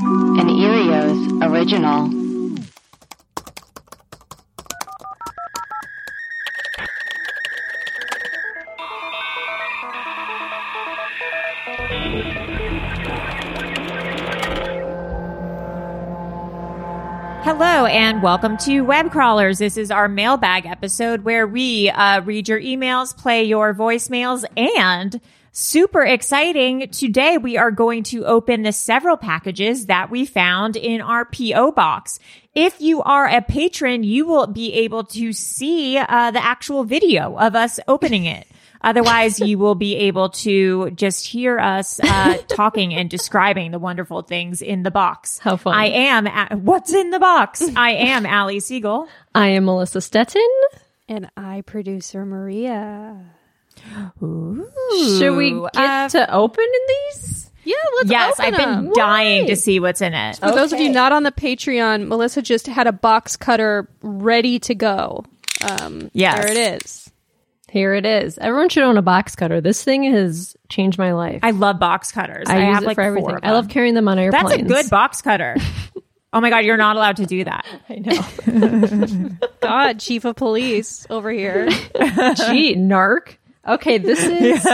An Earios original. Hello and welcome to Web Crawlers. This is our mailbag episode where we uh, read your emails, play your voicemails, and super exciting. Today we are going to open the several packages that we found in our PO box. If you are a patron, you will be able to see uh, the actual video of us opening it. Otherwise, you will be able to just hear us uh, talking and describing the wonderful things in the box. How fun. I am. A- What's in the box? I am Allie Siegel. I am Melissa Stetten. And I, producer Maria. Should we get uh, to open in these? Yeah, let's Yes, open I've been them. dying to see what's in it. For those of you not on the Patreon, Melissa just had a box cutter ready to go. Um, Yes. there it is. Here it is. Everyone should own a box cutter. This thing has changed my life. I love box cutters. I, I, use have it like for everything. four. of I love carrying them on airplanes. That's a good box cutter. oh my god, you're not allowed to do that. I know. God, chief of police over here. Gee, narc. Okay, this is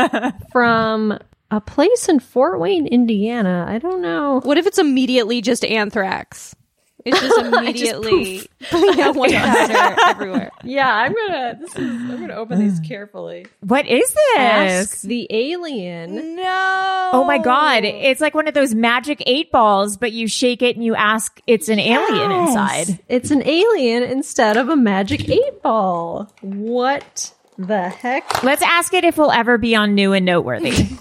from a place in Fort Wayne, Indiana. I don't know. What if it's immediately just anthrax? It's just immediately yeah, one powder everywhere. Yeah, I'm gonna. This is. I'm gonna open these carefully. What is Ask this? the alien. No. Oh my god, it's like one of those magic eight balls, but you shake it and you ask it's an alien inside. It's an alien instead of a magic eight ball. What the heck? Let's ask it if we'll ever be on new and noteworthy.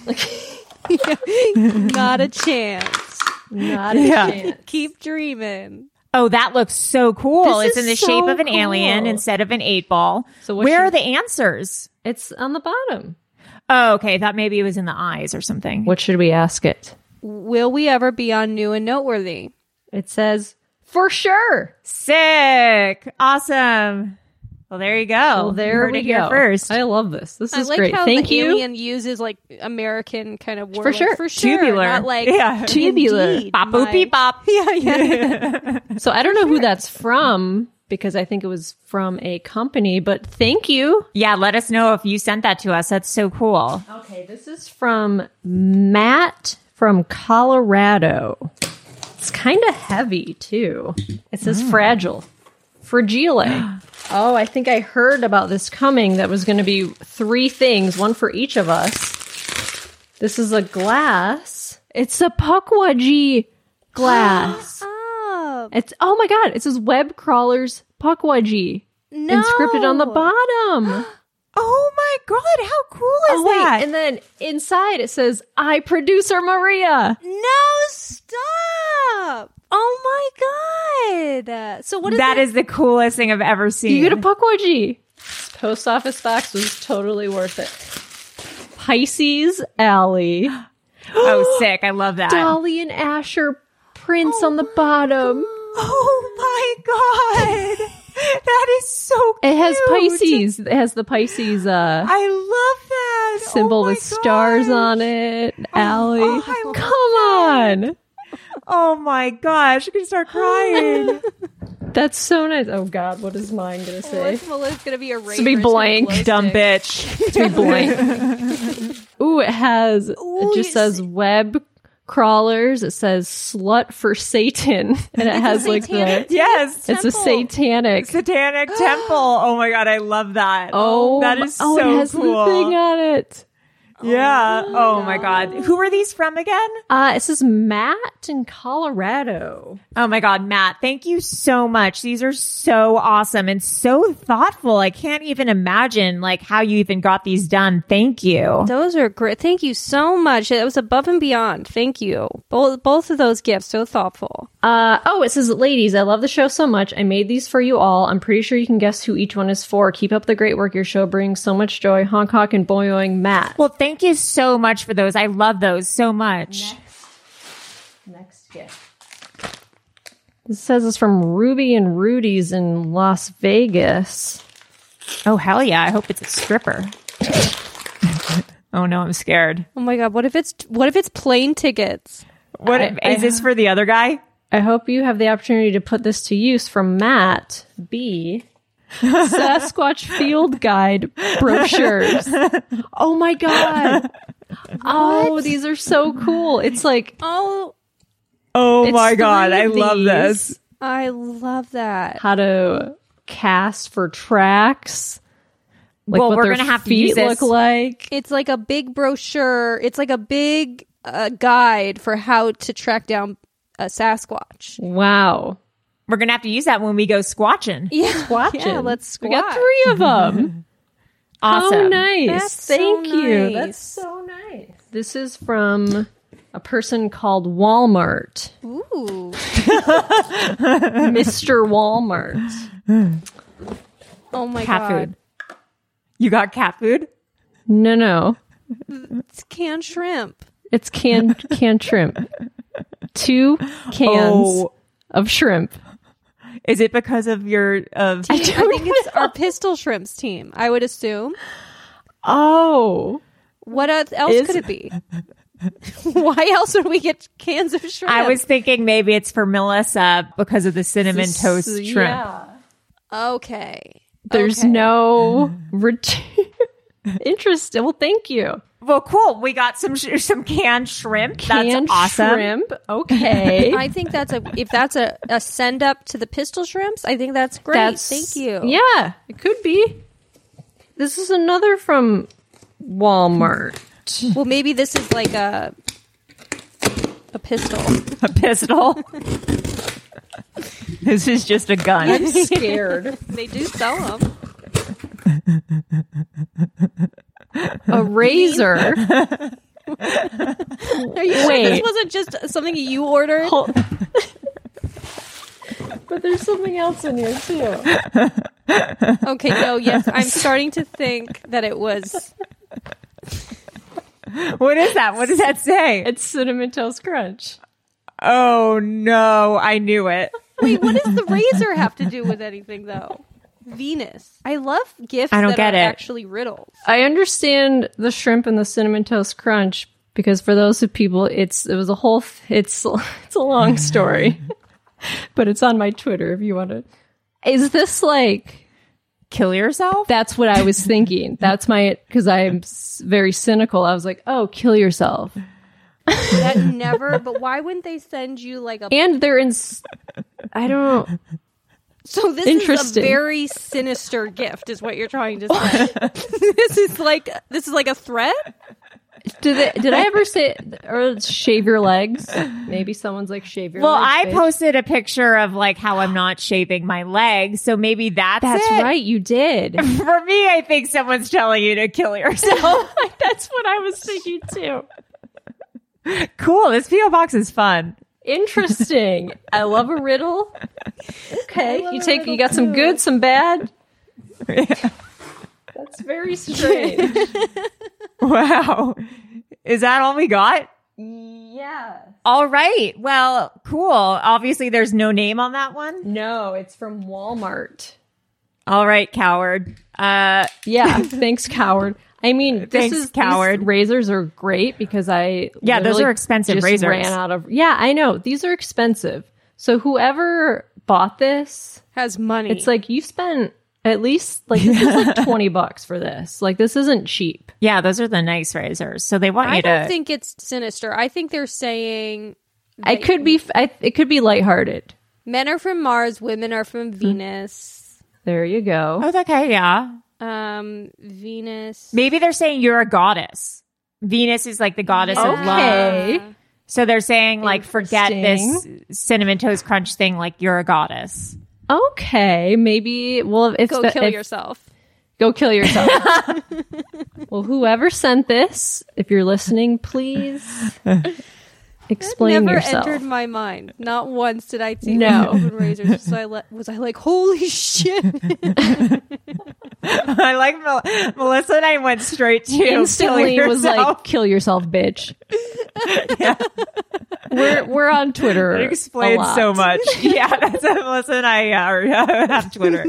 Not a chance. Not a Yeah. chance. Keep dreaming. oh, that looks so cool. This it's in the so shape of an alien instead of an eight ball. So what where should- are the answers? It's on the bottom. Oh, okay. I thought maybe it was in the eyes or something. What should we ask it? Will we ever be on new and noteworthy? It says for sure. Sick. Awesome. Well, there you go. Well, there You heard we it here go. first. I love this. This I is like great. how Thank the you. alien uses like American kind of word. For like, sure. for sure. Tubular. Not like Yeah. Tubular. indeed, Bop boop bop. Yeah, yeah. So I don't know who that's from because I think it was from a company, but thank you. Yeah, let us know if you sent that to us. That's so cool. Okay, this is from Matt from Colorado. It's kind of heavy too. It says mm. fragile. Fragile. oh, I think I heard about this coming. That was going to be three things, one for each of us. This is a glass. It's a Pukwudgie glass. Oh, It's oh my god! It says web crawlers Pukwudgie. No. inscripted on the bottom. Oh my god, how cool is Oh wait, that? and then inside it says, "I producer Maria." No, stop. Oh my god. So what is that it? is the coolest thing I've ever seen. You get a Pukwudgie. Post office box was totally worth it. Pisces Alley. oh, sick! I love that. Dolly and Asher prints oh on the bottom. Oh my god, that is so. cute. It has. Pisces. It has the Pisces uh, I love that symbol Oh my with stars on it. Alley. oh, I love Come on. Oh my gosh, I can start crying. That's so nice. Oh God, what is mine gonna say? What's Melissa's gonna be a to be blank, Dumb bitch. to be blank. Ooh, it has. it just says web crawlers. It says slut for Satan, and it has like the. Yes. It's a satanic. Satanic Temple. Oh my god, I love that. Oh, that is oh, so it has cool. the thing on it. Yeah. Oh my god. Who are these from again? Uh, it says Matt in Colorado. Oh my God, Matt, thank you so much. These are so awesome and so thoughtful. I can't even imagine like how you even got these done. Thank you. Those are great. Thank you so much. It was above and beyond. Thank you. Both both of those gifts so thoughtful. Uh, oh, it says, ladies, I love the show so much. I made these for you all. I'm pretty sure you can guess who each one is for. Keep up the great work. Your show brings so much joy. Honk honk and boyoing Matt. Well, thank you so much for those. I love those so much. Next gift. This says it's from Ruby and Rudy's in Las Vegas. Oh, hell yeah. I hope it's a stripper. oh no, I'm scared. Oh my god, what if it's what if it's plane tickets? What I- is I- this for the other guy? I hope you have the opportunity to put this to use from Matt B. Sasquatch Field Guide brochures. Oh my god. Oh, these are so cool. It's like Oh, Oh It's my god, I love these. this. I love that. how to cast for tracks. Like Well, what we're gonna have to feet use this- look like. It's like a big brochure. It's like a big uh, guide for how to track down a Sasquatch. Wow. We're gonna have to use that when we go squatching. Yeah, Watching. yeah. Let's We got three of them. Awesome. How nice. That's so Thank you. nice. That's so nice. This is from a person called Walmart. Ooh, Mr. Walmart. oh my Cat god, food. You got cat food? No, no. it's canned shrimp. It's canned canned shrimp. Two cans Oh. of shrimp. Is it because of your of I, think it's our pistol shrimps team. I would assume. Oh. What else Is- could it be? Why else would we get cans of shrimp? I was thinking maybe it's for Melissa because of the cinnamon toast shrimp. Yeah. okay. There's Okay. no ret- interesting. Well, thank you. Well, cool. We got some sh- some canned shrimp. Canned That's awesome. shrimp. Okay. I think that's a if that's a, a send up to the pistol shrimps. I think that's great. That's Thank you. Yeah, it could be. This is another from Walmart. Well, maybe this is like a a pistol. A pistol. this is just a gun. I'm scared. They do sell them. a razor. Are you sure Wait. this wasn't just something you ordered? Hold- but there's something else in here too. Okay, no, yes, I'm starting to think that it was. what is that? What does that say? It's cinnamon toast crunch. Oh no, I knew it. Wait, what does the razor have to do with anything, though? Venus. I love gifts I don't that get are it. actually riddles. I understand the shrimp and the cinnamon toast crunch because for those of people, it's it was a whole. It's it's a long story, but it's on my Twitter if you want to. Is this like? Kill yourself? That's what I was thinking. That's my because I'm s- very cynical. I was like, oh, kill yourself. That never. But why wouldn't they send you like a? And they're in. s- I don't. So this is a very sinister gift, is what you're trying to say. this is like this is like a threat. Did they, did I ever say or shave your legs? Maybe someone's like shave your Well, legs. I bitch. posted a picture of like how I'm not shaving my legs, so maybe that's That's it. right, you did. For me, I think someone's telling you to kill yourself. That's what I was thinking too. cool. This PO box is fun. Interesting. I love a riddle. Okay, you take you got some good, some bad. That's very strange. Wow. Is that all we got? yeah. All right. Well, cool. Obviously, there's no name on that one. No, it's from Walmart. All right, coward. Uh, Yeah, thanks, coward. I mean, uh, this Thanks, is, coward. These razors are great because I Yeah, those are expensive just razors. Ran out of yeah, I know these are expensive. So whoever bought this, Has money. it's like you spent at least like this is like twenty bucks for this. Like this isn't cheap. yeah, those are the nice razors. So they want I you don't to. think it's sinister. I think they're saying I could be. I, it could be lighthearted. men are from Mars, women are from Venus. There you go. oh, okay. Yeah. Um, Venus. Maybe they're saying you're a goddess. Venus is like the goddess of love. Okay. So they're saying like forget this cinnamon toast crunch thing. Like you're a goddess. Okay, maybe. Well, if Go the- kill if- yourself. Go kill yourself. well, whoever sent this, if you're listening, please explain It Never yourself. entered my mind. Not once did I see No. open razors. So I le- was I like, holy shit! I like Mel- Melissa and I went straight to Instantly kill was like, "Kill yourself, bitch." yeah. We're we're on Twitter. It explains so much. yeah, that's what Melissa and I uh, have Twitter.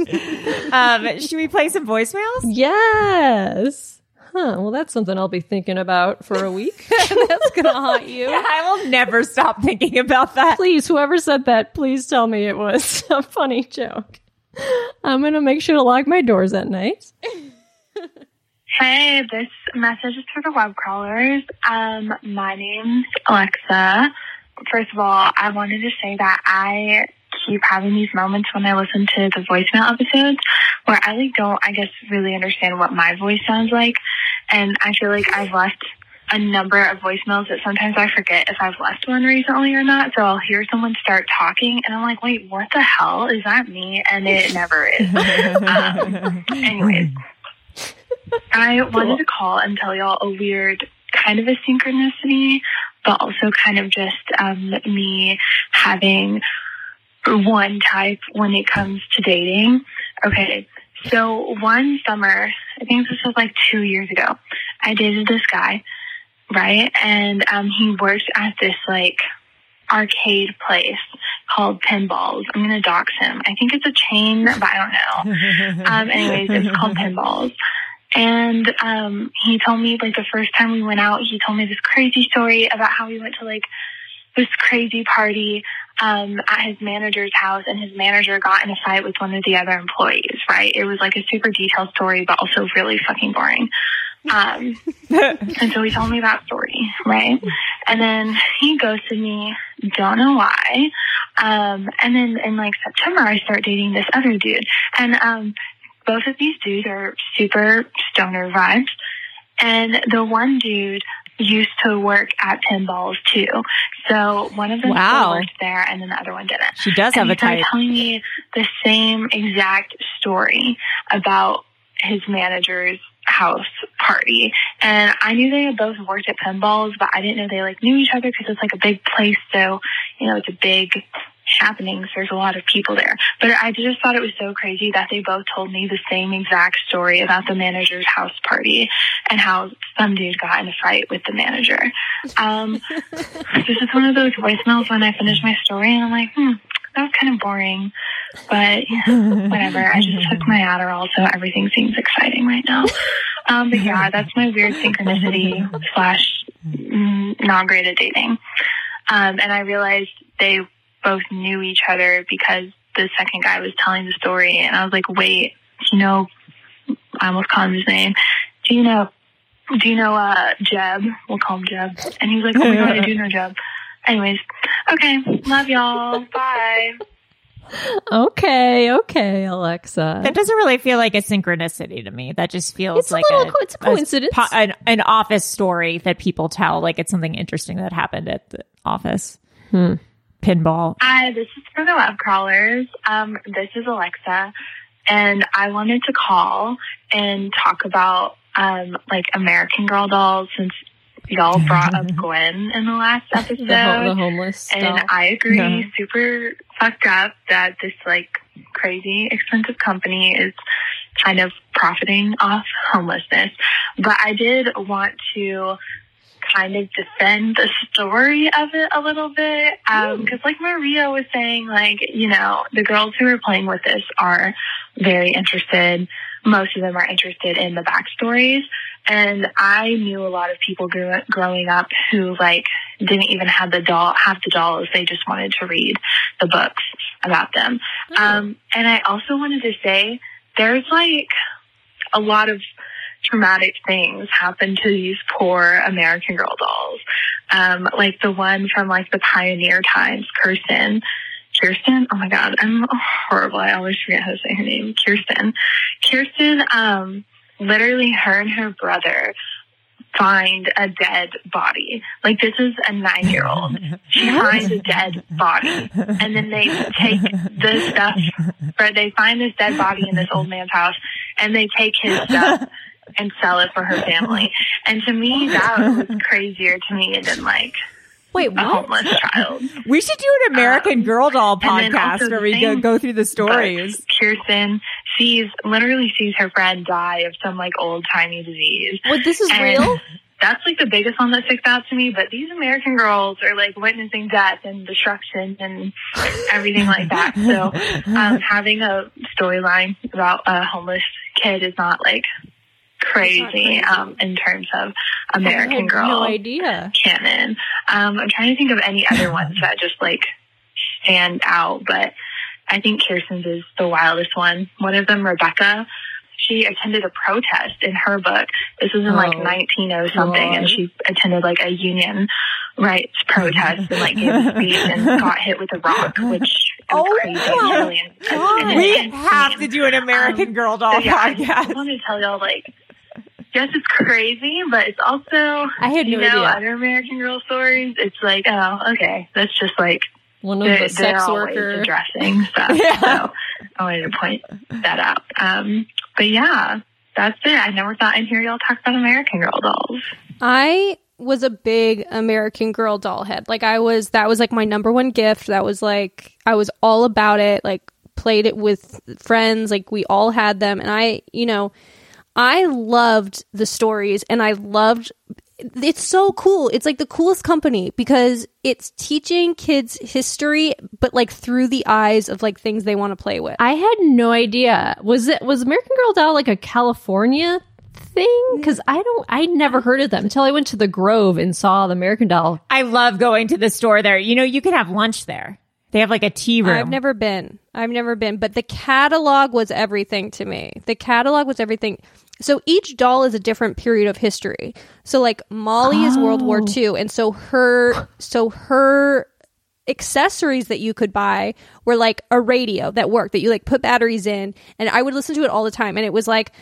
um, should we play some voicemails? Yes. Huh. Well, that's something I'll be thinking about for a week. That's gonna haunt you. Yeah, I will never stop thinking about that. please, whoever said that, please tell me it was a funny joke. I'm gonna make sure to lock my doors at night. Hey, this message is for the web crawlers. Um, my name's Alexa. First of all, I wanted to say that I keep having these moments when I listen to the voicemail episodes where I like don't, I guess, really understand what my voice sounds like. And I feel like I've left a number of voicemails that sometimes I forget if I've left one recently or not. So I'll hear someone start talking and I'm like, wait, what the hell? Is that me? And it never is. um, anyways, I wanted to call and tell y'all a weird kind of a synchronicity, but also kind of just um, me having one type when it comes to dating. Okay, so one summer, I think this was like two years ago, I dated this guy, right? And um, he worked at this like arcade place called Pinballs. I'm gonna dox him. I think it's a chain, but I don't know. Um, anyways, it's called Pinballs. And um, he told me like the first time we went out, he told me this crazy story about how we went to like this crazy party um, at his manager's house, and his manager got in a fight with one of the other employees. Right? It was like a super detailed story, but also really fucking boring. Um, and so he told me that story, right? And then he ghosted me. Don't know why. Um, and then in like September, I start dating this other dude, and um, both of these dudes are super stoner vibes. And the one dude used to work at pinballs too. So one of them Wow. worked there and then the other one didn't. She does have and a he started type. telling me the same exact story about his manager's house party. And I knew they had both worked at pinballs, but I didn't know they like knew each other because it's like a big place. So, you know, it's a big happenings. There's a lot of people there. But I just thought it was so crazy that they both told me the same exact story about the manager's house party and how some dude got in a fight with the manager. Um, this is one of those voicemails when I finish my story and I'm like, hmm, that was kind of boring. But whatever. I just took my Adderall, so everything seems exciting right now. Um, but yeah, that's my weird synchronicity slash non-graded dating. Um, and I realized they both knew each other because the second guy was telling the story, and I was like, wait, you know, I almost called him his name. Do you know? Do you know uh, Jeb? We'll call him Jeb. And he was like, Oh my god, I do know Jeb. Anyways, okay, love y'all. Bye. Okay, okay, Alexa. That doesn't really feel like a synchronicity to me. That just feels It's a like little co- it's a coincidence. po- an, an office story that people tell, like it's something interesting that happened at the office. Hmm. Pinball. Hi, this is for the web crawlers. Um, this is Alexa, and I wanted to call and talk about um, like American Girl dolls since y'all brought up Gwen in the last episode. the, ho- the homeless And doll. I agree, Yeah. super fucked up that this like crazy expensive company is kind of profiting off homelessness. But I did want to kind of defend the story of it a little bit. Um, cause like Maria was saying, like, you know, the girls who are playing with this are very interested. Most of them are interested in the backstories. And I knew a lot of people grew, growing up who like didn't even have the doll, have the dolls. They just wanted to read the books about them. Um, and I also wanted to say there's like a lot of traumatic things happen to these poor American Girl dolls. Um, like the one from like the pioneer times, Kirsten. Kirsten, oh my god, I'm horrible. I always forget how to say her name. Kirsten. Kirsten, um, literally her and her brother find a dead body. Like this is a nine year old. She finds a dead body. And then they take the stuff or they find this dead body in this old man's house and they take his stuff and sell it for her family. And to me that was crazier to me than like Wait, a what? homeless child. We should do an American Um, Girl doll and then also podcast where we go, go through the stories. Kirsten sees literally sees her friend die of some like old timey disease. What this is And real? That's like the biggest one that sticks out to me. But these American girls are like witnessing death and destruction and everything like that. So um, having a storyline about a homeless kid is not like crazy, crazy. Um, in terms of American Girl No idea. canon. Um, I'm trying to think of any other ones that just like stand out, but I think Kirsten's is the wildest one. One of them, Rebecca, she attended a protest in her book. This was in like Oh, 1900 something, God. and she attended like a union rights protest and like gave a speech and got hit with a rock, which Oh crazy. my It's really in- it's an We have to do an American Um, Girl doll so yeah, I podcast. wanted to tell y'all like, yes, it's crazy, but it's also I had you no know idea. other American Girl stories. It's like, oh, okay, that's just like One of they're, the sex they're addressing stuff. Yeah. So I wanted to point that out. Um, but yeah, that's it. I never thought I'd hear y'all talk about American Girl dolls. I was a big American Girl doll head. Like I was that was like my number one gift. That was like I was all about it. Like played it with friends. Like we all had them and I, you know, I loved the stories and I loved it's so cool. It's like the coolest company because it's teaching kids history but like through the eyes of like things they want to play with. I had no idea. Was it was American Girl doll like a California thing? Mm. Because I don't, I never heard of them until I went to the Grove and saw the American Doll. I love going to the store there. You know, you can have lunch there. They have like a tea room. I've never been. I've never been, but the catalog was everything to me. The catalog was everything. So each doll is a different period of history. So like Molly is World War oh. II, and so her, so her accessories that you could buy were like a radio that worked that you like put batteries in, and I would listen to it all the time, and it was like.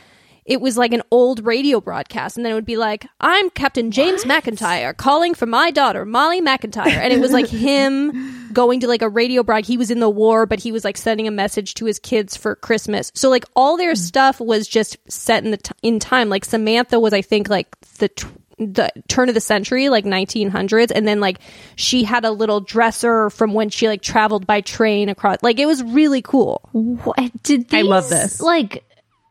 It was like an old radio broadcast, and then it would be like, "I'm Captain James McIntyre calling for my daughter Molly McIntyre," and it was like him going to like a radio broad. He was in the war, but he was like sending a message to his kids for Christmas. So like all their hmm. stuff was just set in the t- in time. Like Samantha was, I think, like the. Tw- the turn of the century like 1900s and then like she had a little dresser from when she like traveled by train across like it was really cool What did these, I love this. Like,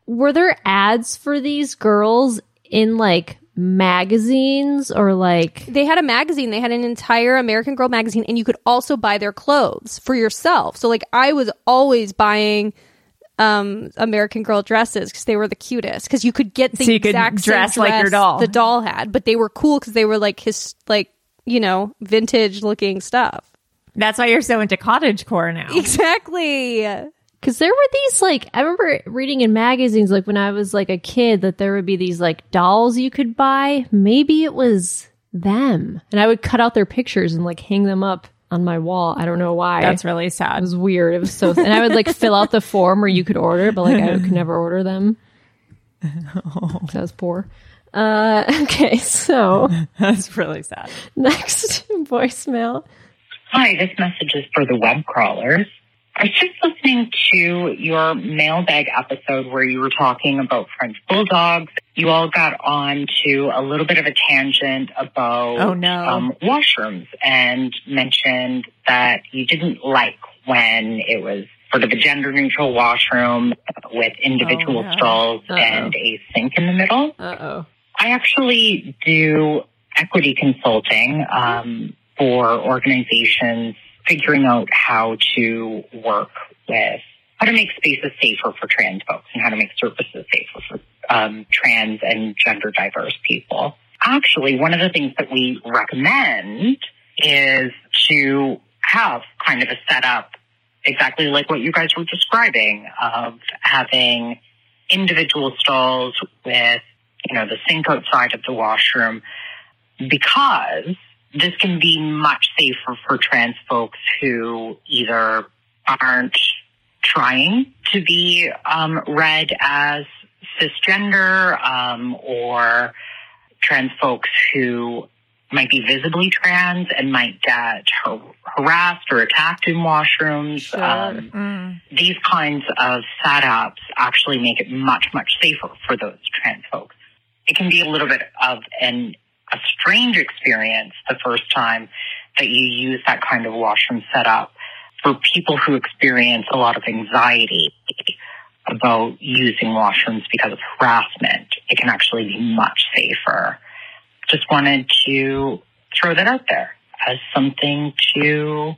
were there ads for these girls in like magazines or like? they had a magazine they had an entire american girl magazine and you could also buy their clothes for yourself so like i was always buying um american girl dresses because they were the cutest because you could get the So you could exact same dress like your doll. the doll had but they were cool because they were like his like you know vintage looking stuff That's why you're so into cottage core now. exactly Because there were these like I remember reading in magazines like when I was like a kid that there would be these like dolls you could buy. Maybe it was them, and I would cut out their pictures and like hang them up on my wall. I don't know why. That's really sad. it sad. was weird. It was so, and I would like fill out the form where you could order, but like I could never order them. 'Cause I was poor. Uh, okay, so That's really sad. next voicemail. Hi, this message is for the web crawlers. I was just listening to your mailbag episode where you were talking about French bulldogs. You all got on to a little bit of a tangent about Oh, no. um, washrooms and mentioned that you didn't like when it was sort of a gender neutral washroom with individual Oh, no. stalls Uh-oh. and a sink in the middle. Uh oh. I actually do equity consulting um, for organizations figuring out how to work with how to make spaces safer for trans folks and how to make services safer for um, trans and gender diverse people. Actually, one of the things that we recommend is to have kind of a setup exactly like what you guys were describing of having individual stalls with you know, the sink outside of the washroom because this can be much safer for trans folks who either aren't trying to be um, read as cisgender um, or trans folks who might be visibly trans and might get har- harassed or attacked in washrooms. Sure. Um, Mm. these kinds of setups actually make it much, much safer for those trans folks. It can be a little bit of an a strange experience the first time that you use that kind of washroom setup for people who experience a lot of anxiety about using washrooms because of harassment. It can actually be much safer. Just wanted to throw that out there as something to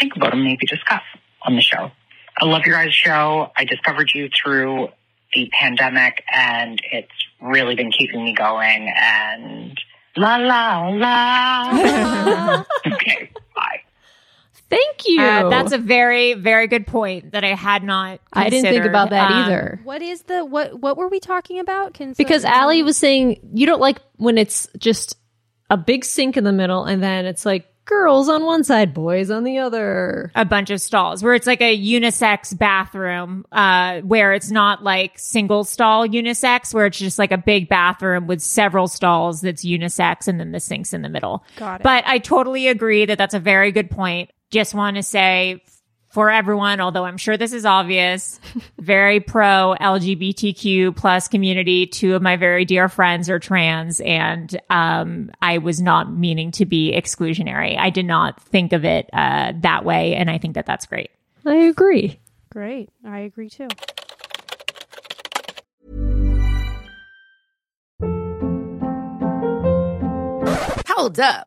think about and maybe discuss on the show. I love your guys' show. I discovered you through the pandemic and it's really been keeping me going and la la la. okay, bye. Thank you. Uh, that's a very, very good point that I had not. I didn't think about that Um, either. What is the what? What were we talking about? Can Because someone- Allie was saying you don't like when it's just a big sink in the middle and then it's like girls on one side, boys on the other. a bunch of stalls where it's like a unisex bathroom, uh, where it's not like single stall unisex, where it's just like a big bathroom with several stalls that's unisex and then the sinks in the middle. Got it. But I totally agree that that's a very good point. Just want to say for everyone, although I'm sure this is obvious, very pro LGBTQ plus community. Two of my very dear friends are trans and, um, I was not meaning to be exclusionary. I did not think of it, uh, that way. And I think that that's great. I agree. great. I agree too. Hold up.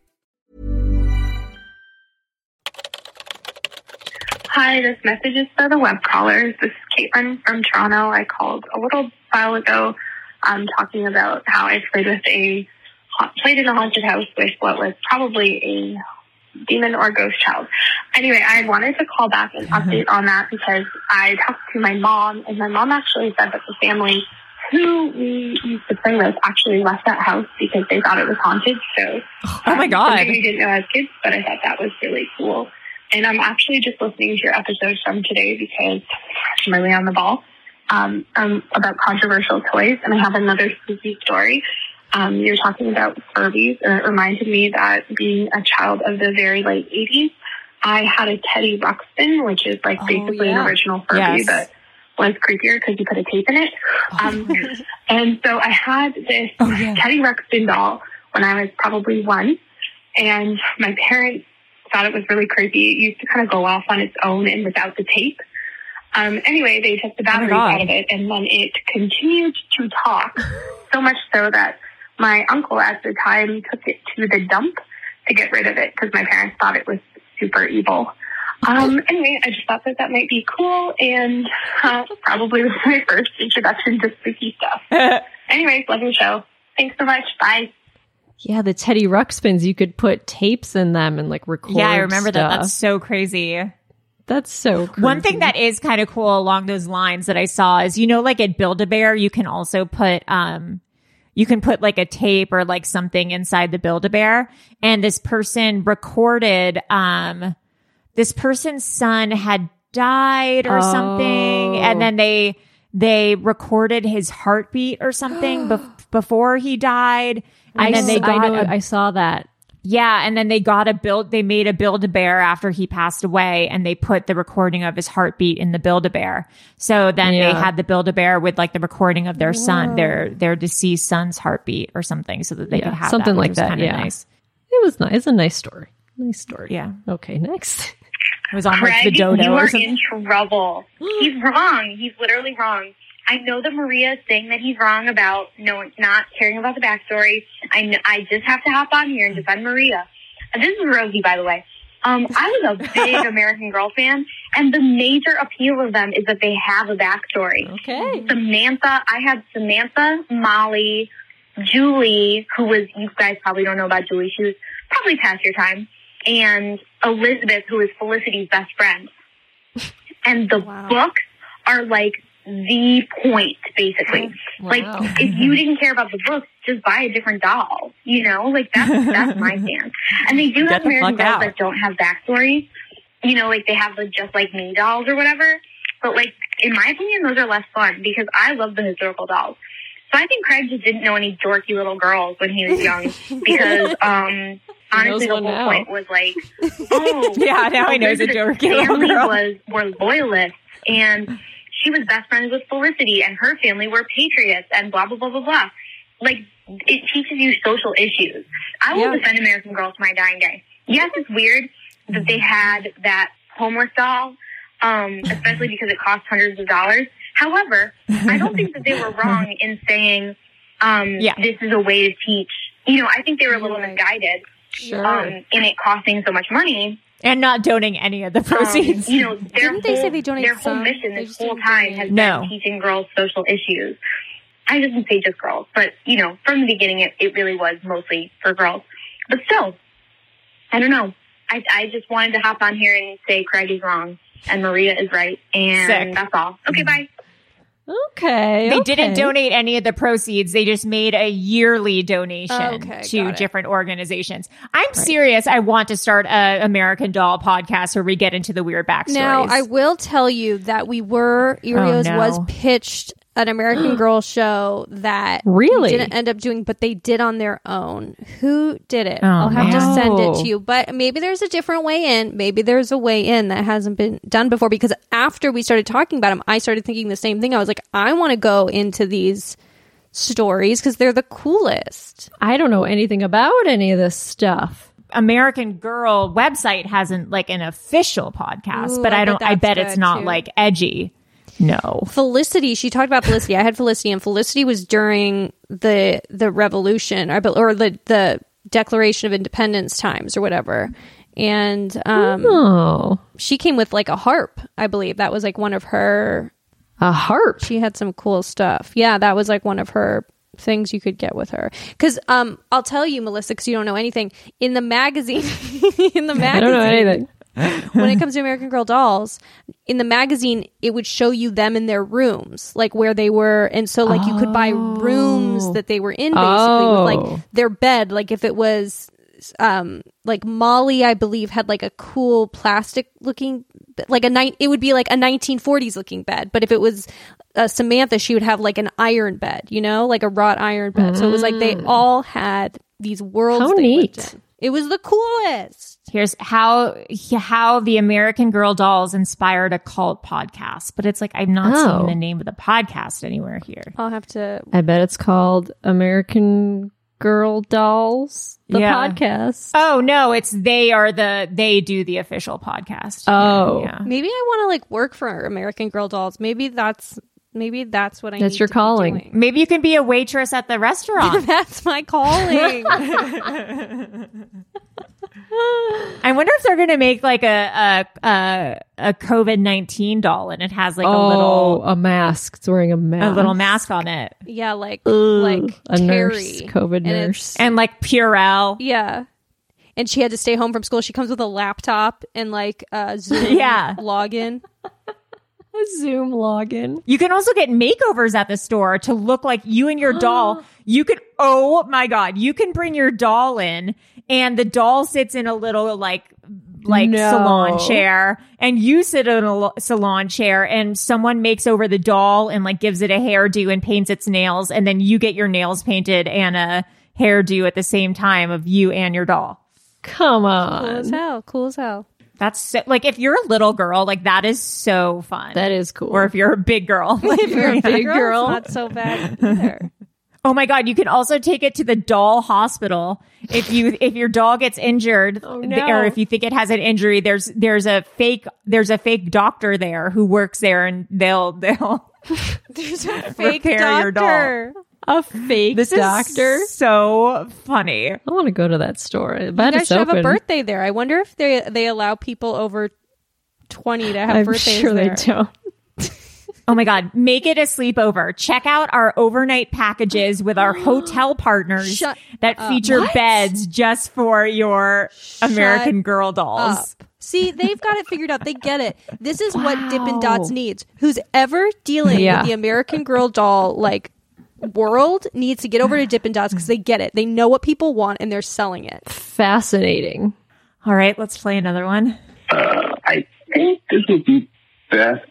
Hi, this message is for the web crawlers. This is Caitlin from Toronto. I called a little while ago um, talking about how I played with a played in a haunted house with what was probably a demon or ghost child. Anyway, I wanted to call back and update on that because I talked to my mom, and my mom actually said that the family who we used to play with actually left that house because they thought it was haunted. So, Oh my God. we didn't know as kids, but I thought that was really cool. And I'm actually just listening to your episode from today because I'm really on the ball um, um, about controversial toys, and I have another spooky story. Um, you're talking about Furbies, and it reminded me that being a child of the very late 80s, I had a Teddy Ruxpin, which is like Oh, basically yeah. an original Furby, Yes. but was creepier because you put a tape in it. Um, and so I had this Teddy Ruxpin doll when I was probably one, and my parents thought it was really creepy. It used to kind of go off on its own and without the tape. Um, anyway, they took the batteries God. out of it, and then it continued to talk so much so that my uncle at the time took it to the dump to get rid of it because my parents thought it was super evil. Um, anyway, I just thought that that might be cool and uh, probably was my first introduction to spooky stuff. Anyways, love your show. Thanks so much. Bye. Yeah, the Teddy Ruxpins, you could put tapes in them and like record. yeah, I remember that. That's so crazy. That's so creepy. One thing that is kind of cool along those lines that I saw is, you know, like at Build a Bear, you can also put, um, you can put like a tape or like something inside the Build a Bear. And this person recorded, um, this person's son had died or something. Oh. And then they, they recorded his heartbeat or something bef- before he died. And I, then they s- I got know, a I saw that. yeah, and then they got a build. They made a Build a Bear after he passed away, and they put the recording of his heartbeat in the Build a Bear. So then they had the Build a Bear with like the recording of their son, their their deceased son's heartbeat or something, so that they Yeah, could have something that, like was that, kinda yeah. nice. It was nice. It's a nice story. Nice story. Yeah, Okay, next. it was on like Craig, the dodo you are in trouble. He's wrong. He's literally wrong. I know that Maria is saying that he's wrong about no not caring about the backstory. I know, I just have to hop on here and defend Maria. This is Rosie, by the way. Um, I was a big American Girl fan, and the major appeal of them is that they have a backstory. Okay. Samantha, I had Samantha, Molly, Julie, who was, you guys probably don't know about Julie, she was probably past your time, and Elizabeth, who is Felicity's best friend. And the Wow. books are like the point, basically. Like, if you didn't care about the book, just buy a different doll. You know, like that's that's my stance. And they do Get have the American dolls out. that don't have backstories. You know, like they have the just like me dolls or whatever. But like, in my opinion, those are less fun because I love the historical dolls. So I think Craig just didn't know any dorky little girls when he was young because, um, honestly, the whole now. point was like, oh, Yeah, now he knows a dorky little family girl. was were loyalists and she was best friends with Felicity and her family were patriots and blah blah blah blah blah. Like it teaches you social issues. I will Yeah. defend American Girl to my dying day. Yes, it's weird that they had that homeless doll, um, especially because it cost hundreds of dollars. However, I don't think that they were wrong in saying um, Yeah. this is a way to teach. You know, I think they were a little misguided Sure. um, in it costing so much money. And not donating any of the Um, proceeds. you know, their Didn't they say they donate their whole some? mission They this whole time has No. been teaching girls social issues. I didn't say just girls, but you know, from the beginning, it, it really was mostly for girls. But still, I don't know. I, I just wanted to hop on here and say Craig is wrong and Maria is right, and Sick. that's all. Okay, bye. Okay. They okay. didn't donate any of the proceeds. They just made a yearly donation Okay, to different organizations. I'm serious. I want to start a American Doll podcast where we get into the weird backstories. Now, I will tell you that we were oh, Earios no. was pitched an American Girl show that Really? didn't end up doing, but they did on their own. Who did it? Oh, I'll have to send it to oh. you. But maybe there's a different way in. Maybe there's a way in that hasn't been done before. Because after we started talking about them, I started thinking the same thing. I was like, I want to go into these stories because they're the coolest. I don't know anything about any of this stuff. American Girl website hasn't like an official podcast, Ooh, but I I don't. I that's bet it's not too. like edgy. No. Felicity, she talked about Felicity. I had Felicity, and Felicity was during the the revolution, or, or the the Declaration of Independence times, or whatever. And um, Oh, she came with like a harp, I believe. That was like one of her. a harp. She had some cool stuff. Yeah, that was like one of her things you could get with her. Because um, I'll tell you, Melissa, because you don't know anything. In the magazine, in the magazine, I don't know anything. when it comes to American Girl dolls, in the magazine, it would show you them in their rooms, like where they were. And so, like, you could buy rooms that they were in, basically, Oh. with like their bed. Like, if it was, um, like Molly, I believe, had like a cool plastic looking, like a night, it would be like a 1940s looking bed. But if it was uh, Samantha, she would have like an iron bed, you know, like a wrought iron bed. So it was like they all had these worlds. How neat. In. It was the coolest. Here's how how the American Girl dolls inspired a cult podcast, but it's like I'm not Oh. seeing the name of the podcast anywhere here. I'll have to I bet it's called American Girl Dolls, the Yeah. podcast. Oh no, it's they are the they do the official podcast. Oh. yeah. Maybe I want to like work for American Girl Dolls. Maybe that's maybe that's what I. That's need your to be calling. doing. Maybe you can be a waitress at the restaurant. that's my calling. I wonder if they're going to make like a a a, a COVID nineteen doll, and it has like oh, a little oh, a mask. It's wearing a mask. a little mask on it, yeah, like Ugh, like a Terry. nurse, COVID And nurse. and like Purell. Yeah. And she had to stay home from school. She comes with a laptop and like a Zoom Yeah. login. A Zoom login. You can also get makeovers at the store to look like you and your doll. You could, oh my God, you can bring your doll in and the doll sits in a little like, like No. salon chair and you sit in a lo- salon chair and someone makes over the doll and like gives it a hairdo and paints its nails. And then you get your nails painted and a hairdo at the same time of you and your doll. Come on. Cool as hell. Cool as hell. That's so, like, if you're a little girl, like that is so fun. That is cool. or if you're a big girl, like, If you're a big girl. not so bad either. Oh my god, you can also take it to the doll hospital if you if your doll gets injured Oh, no. or if you think it has an injury there's there's a fake there's a fake doctor there who works there and they'll they'll There's a fake Repair your doll. Doctor. a fake this doctor. is so funny. I want to go to that store. I You guys it's should have a birthday there. I wonder if they they allow people over twenty to have I'm birthdays sure there. they don't. Oh my god, make it a sleepover. Check out our overnight packages with our hotel partners Shut that up. feature What? beds just for your American Girl dolls. up. See, they've got it figured out. They get it. This is what Dippin' Dots needs. Who's ever dealing Yeah. with the American Girl doll like world needs to get over to Dippin' Dots because they get it. They know what people want and they're selling it. Fascinating. All right, let's play another one. Uh, I think this would be best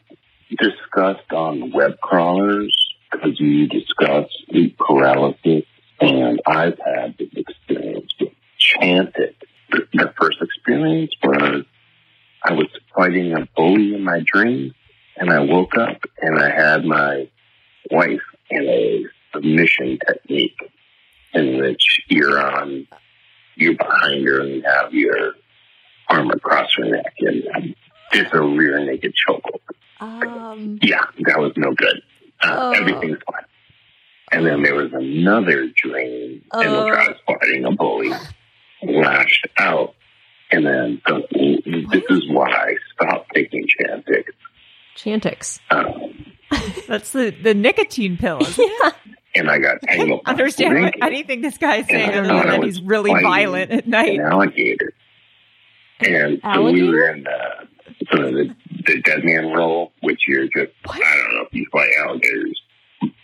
discussed on web crawlers because you discussed sleep paralysis, and I've had this experience with Chantix. The the first experience was I was fighting a bully in my dream, and I woke up and I had my wife in a submission technique in which you're on, you're behind her and you have your arm across her neck and um, just a rear naked chokehold. Um, Yeah, that was no good. Uh, Oh. Everything's fine. And then there was another dream in which I was fighting a bully, lashed out, and then the, this is why I stopped taking Chantix. Chantix. Um, That's the, the nicotine pills. And I got tangled. up understand what, anything this guy's saying other than that he's really violent at night. An alligator. And so we were in uh, the, sort of the, the dead man role, which you're just, I don't know if you fight alligators,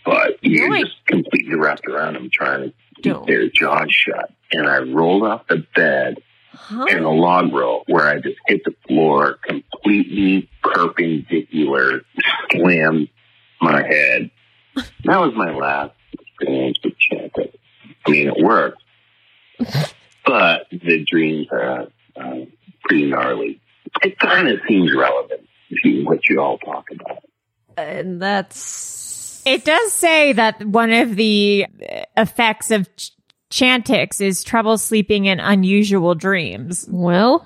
but you're No, I- just completely wrapped around them trying to keep their jaws shut. And I rolled off the bed in a log roll where I just hit the floor completely perpendicular, slammed my head. That was my last experience with Chantix. I mean, it worked, but the dreams are uh, pretty gnarly. It kind of seems relevant to what you all talk about. And that's It does say that one of the effects of ch- Chantix is trouble sleeping and unusual dreams. Well,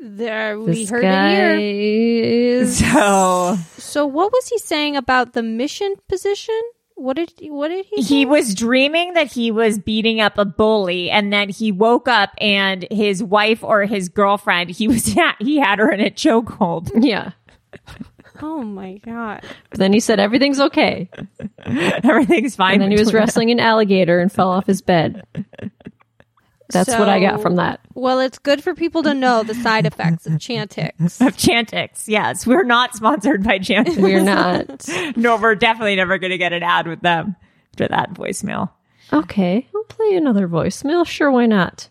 There we this heard guy it here. is So So what was he saying about the mission position? What did he, what did he? he was dreaming that he was beating up a bully and then he woke up and his wife or his girlfriend, he was he had her in a chokehold. Yeah. Oh my god! But then he said everything's okay. Everything's fine. And then he was wrestling an alligator and fell off his bed. That's what I got from that. Well, it's good for people to know the side effects of Chantix. of Chantix. Yes, we're not sponsored by Chantix. We're not. no, we're definitely never going to get an ad with them for that voicemail. Okay, I'll play another voicemail. Sure, why not?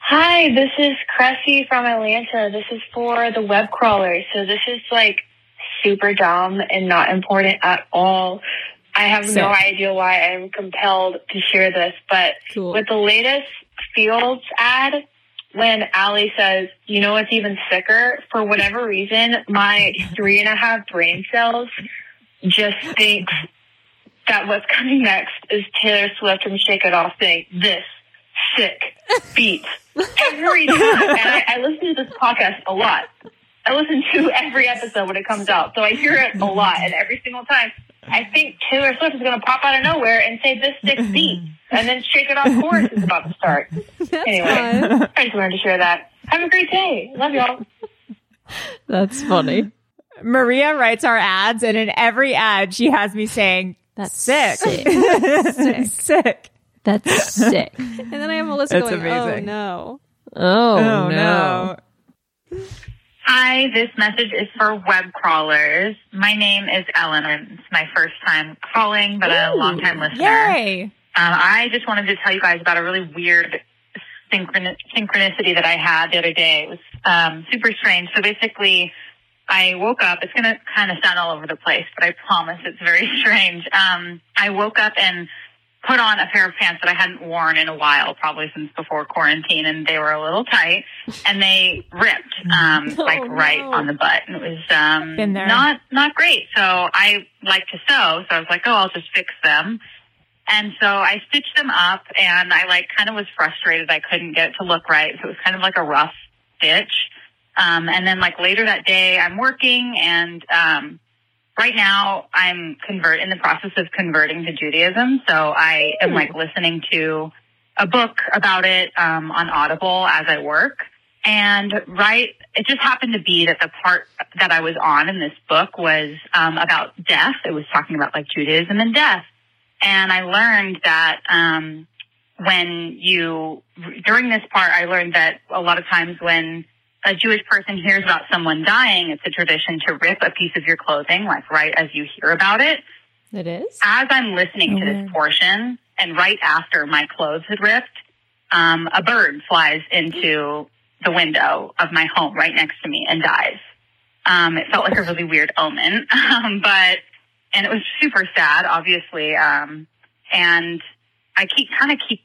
Hi, this is Cressy from Atlanta. This is for the web crawler. So this is like super dumb and not important at all. I have Sick. no idea why I'm compelled to share this, but with the latest Fields ad, when Allie says, you know what's even sicker? For whatever reason, my three and a half brain cells just thinks that what's coming next is Taylor Swift and Shake It Off saying, this sick beat every time. And I, I listen to this podcast a lot. I listen to every episode when it comes out. So I hear it a lot. And every single time, I think Taylor Swift is going to pop out of nowhere and say, this sick beat. And then Shake It Off chorus is about to start. anyway, I just wanted to share that. Have a great day. Love y'all. That's funny. Maria writes our ads, and in every ad, she has me saying, "That's sick, Sick. sick." That's sick. And then I have Melissa That's going, oh, amazing. "Oh no." Oh, Oh, no. no. Hi, this message is for web crawlers. My name is Ellen. and It's my first time calling, but a long time listener. Yay! Um, I just wanted to tell you guys about a really weird synchron- synchronicity that I had the other day. It was um, super strange. So basically, I woke up. It's going to kind of sound all over the place, but I promise it's very strange. Um, I woke up and put on a pair of pants that I hadn't worn in a while, probably since before quarantine, and they were a little tight, and they ripped um, like right on the butt, and it was um, not not great. So I like to sew, so I was like, oh, I'll just fix them. And so I stitched them up and I like kind of was frustrated. I couldn't get it to look right. So it was kind of like a rough stitch. Um, and then like later that day I'm working and, um, right now I'm convert in the process of converting to Judaism. So I am like listening to a book about it, um, on Audible as I work. And right, it just happened to be that the part that I was on in this book was, um, about death. It was talking about like Judaism and death. And I learned that um, when you, during this part, I learned that a lot of times when a Jewish person hears about someone dying, it's a tradition to rip a piece of your clothing, like right as you hear about it. It is? As I'm listening to this portion, and right after my clothes had ripped, um, a bird flies into the window of my home right next to me and dies. Um, it felt like a really weird omen, um, but and it was super sad, obviously. Um, and I keep kind of keep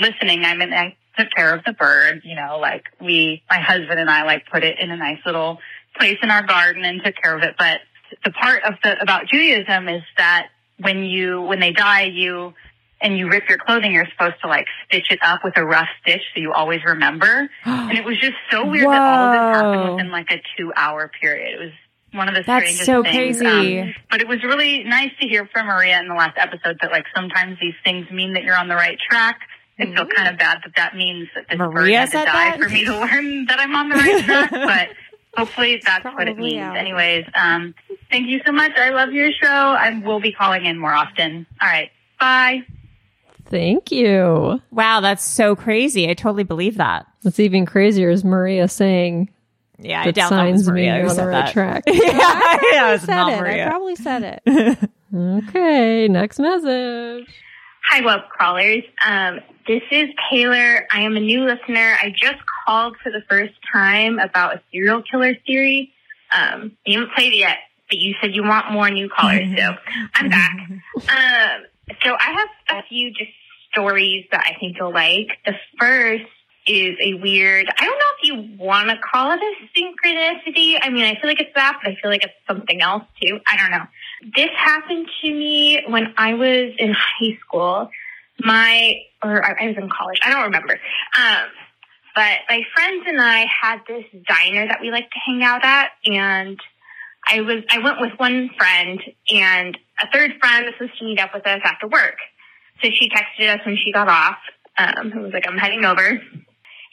listening. I mean, I took care of the bird, you know, like we, my husband and I like put it in a nice little place in our garden and took care of it. But the part of the, about Judaism is that when you, when they die, you, and you rip your clothing, you're supposed to like stitch it up with a rough stitch so you always remember. and it was just so weird that all of this happened within like a two hour period. It was one of the That's strangest so things. crazy. Um, but it was really nice to hear from Maria in the last episode that like sometimes these things mean that you're on the right track. I feel kind of bad that that means that this bird Maria had to die that? for me to learn that I'm on the right track. But hopefully that's what it means. out. Anyways, um, thank you so much. I love your show. I will be calling in more often. All right. Bye. Thank you. Wow, that's so crazy. I totally believe that. What's even crazier is Maria saying Yeah, I that doubt that was signs mean Maria you're on the right that. track. yeah, yeah, it was said not it. I probably said it. okay, next message. Hi, web crawlers. Um, this is Taylor. I am a new listener. I just called for the first time about a serial killer theory. Um, you haven't played it yet, but you said you want more new callers, so I'm back. Um, so I have a few just stories that I think you'll like. The first is a weird, I don't know if you want to call it a synchronicity. I mean, I feel like it's that, but I feel like it's something else too. I don't know. This happened to me when I was in high school. my, or I was in college, I don't remember. Um, but my friends and I had this diner that we like to hang out at, and I was I went with one friend, and a third friend was supposed to meet up with us after work. So she texted us when she got off. Um, and was like, "I'm heading over."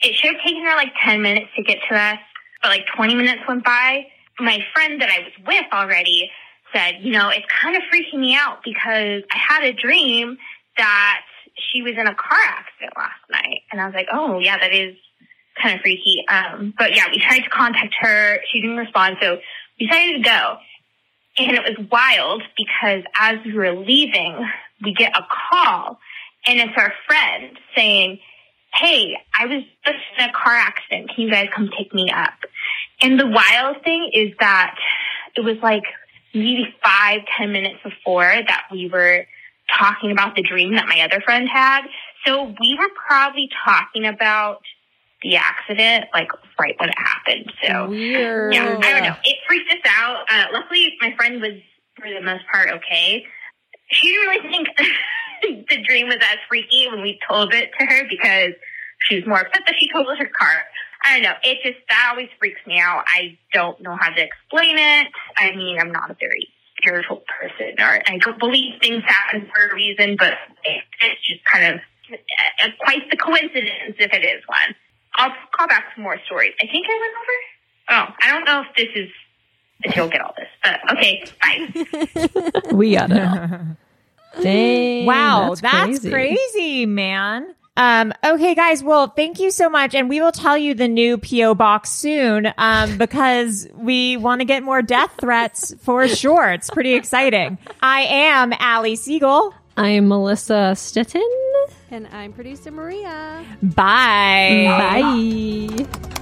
It should have taken her like ten minutes to get to us, but like twenty minutes went by. My friend that I was with already said, "You know, it's kind of freaking me out because I had a dream that she was in a car accident last night," and I was like, "Oh yeah, that is." kind of freaky. Um, but yeah, we tried to contact her. She didn't respond. So we decided to go. And it was wild because as we were leaving, we get a call and it's our friend saying, Hey, I was just in a car accident. Can you guys come pick me up? And the wild thing is that it was like maybe five, ten minutes before that we were talking about the dream that my other friend had. So we were probably talking about the accident like right when it happened. So Weird. yeah, I don't know. It freaked us out. Uh, luckily, my friend was for the most part okay. She didn't really think the dream was as freaky when we told it to her because she was more upset that she totaled her car. I don't know. It just that always freaks me out. I don't know how to explain it. I mean, I'm not a very spiritual person, or I don't believe things happen for a reason, but it, it's just kind of uh, quite the coincidence if it is one. I'll call back some more stories. I think I went over. Oh, I don't know if this is if you'll get all this, but okay, bye. We got it. Dang. wow, that's, that's, crazy. crazy. man. Um, okay, guys. Well, thank you so much. And we will tell you the new PO box soon, um, because we want to get more death threats for sure. It's pretty exciting. I am Allie Siegel. I am Melissa Stetten. And I'm producer Maria. Bye. Bye. An